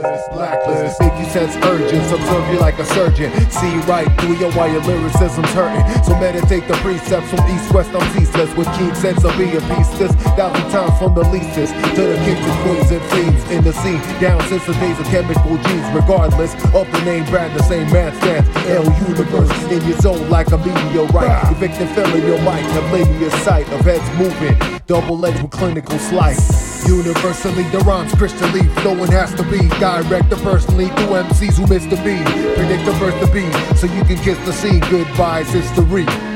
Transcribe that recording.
serve you sense urgence, observe you like a surgeon. See right through your while your lyricism's hurting. So meditate the precepts from east, west, I'm ceaseless. With keen sense of being peaceless. Thousand times from the leases to the kings and queens and fiends in the scene. Down since the days of chemical genes. Regardless of the name brand, the same man stands. L Universe in your zone like a meteorite. Evicting filling your mic, linear sight of heads moving. Double edged with clinical slice. Universally, the rhymes crystally. No one has to be director personally through MCs who miss the beat. Predict the verse to be so you can kiss the scene. Goodbye, history.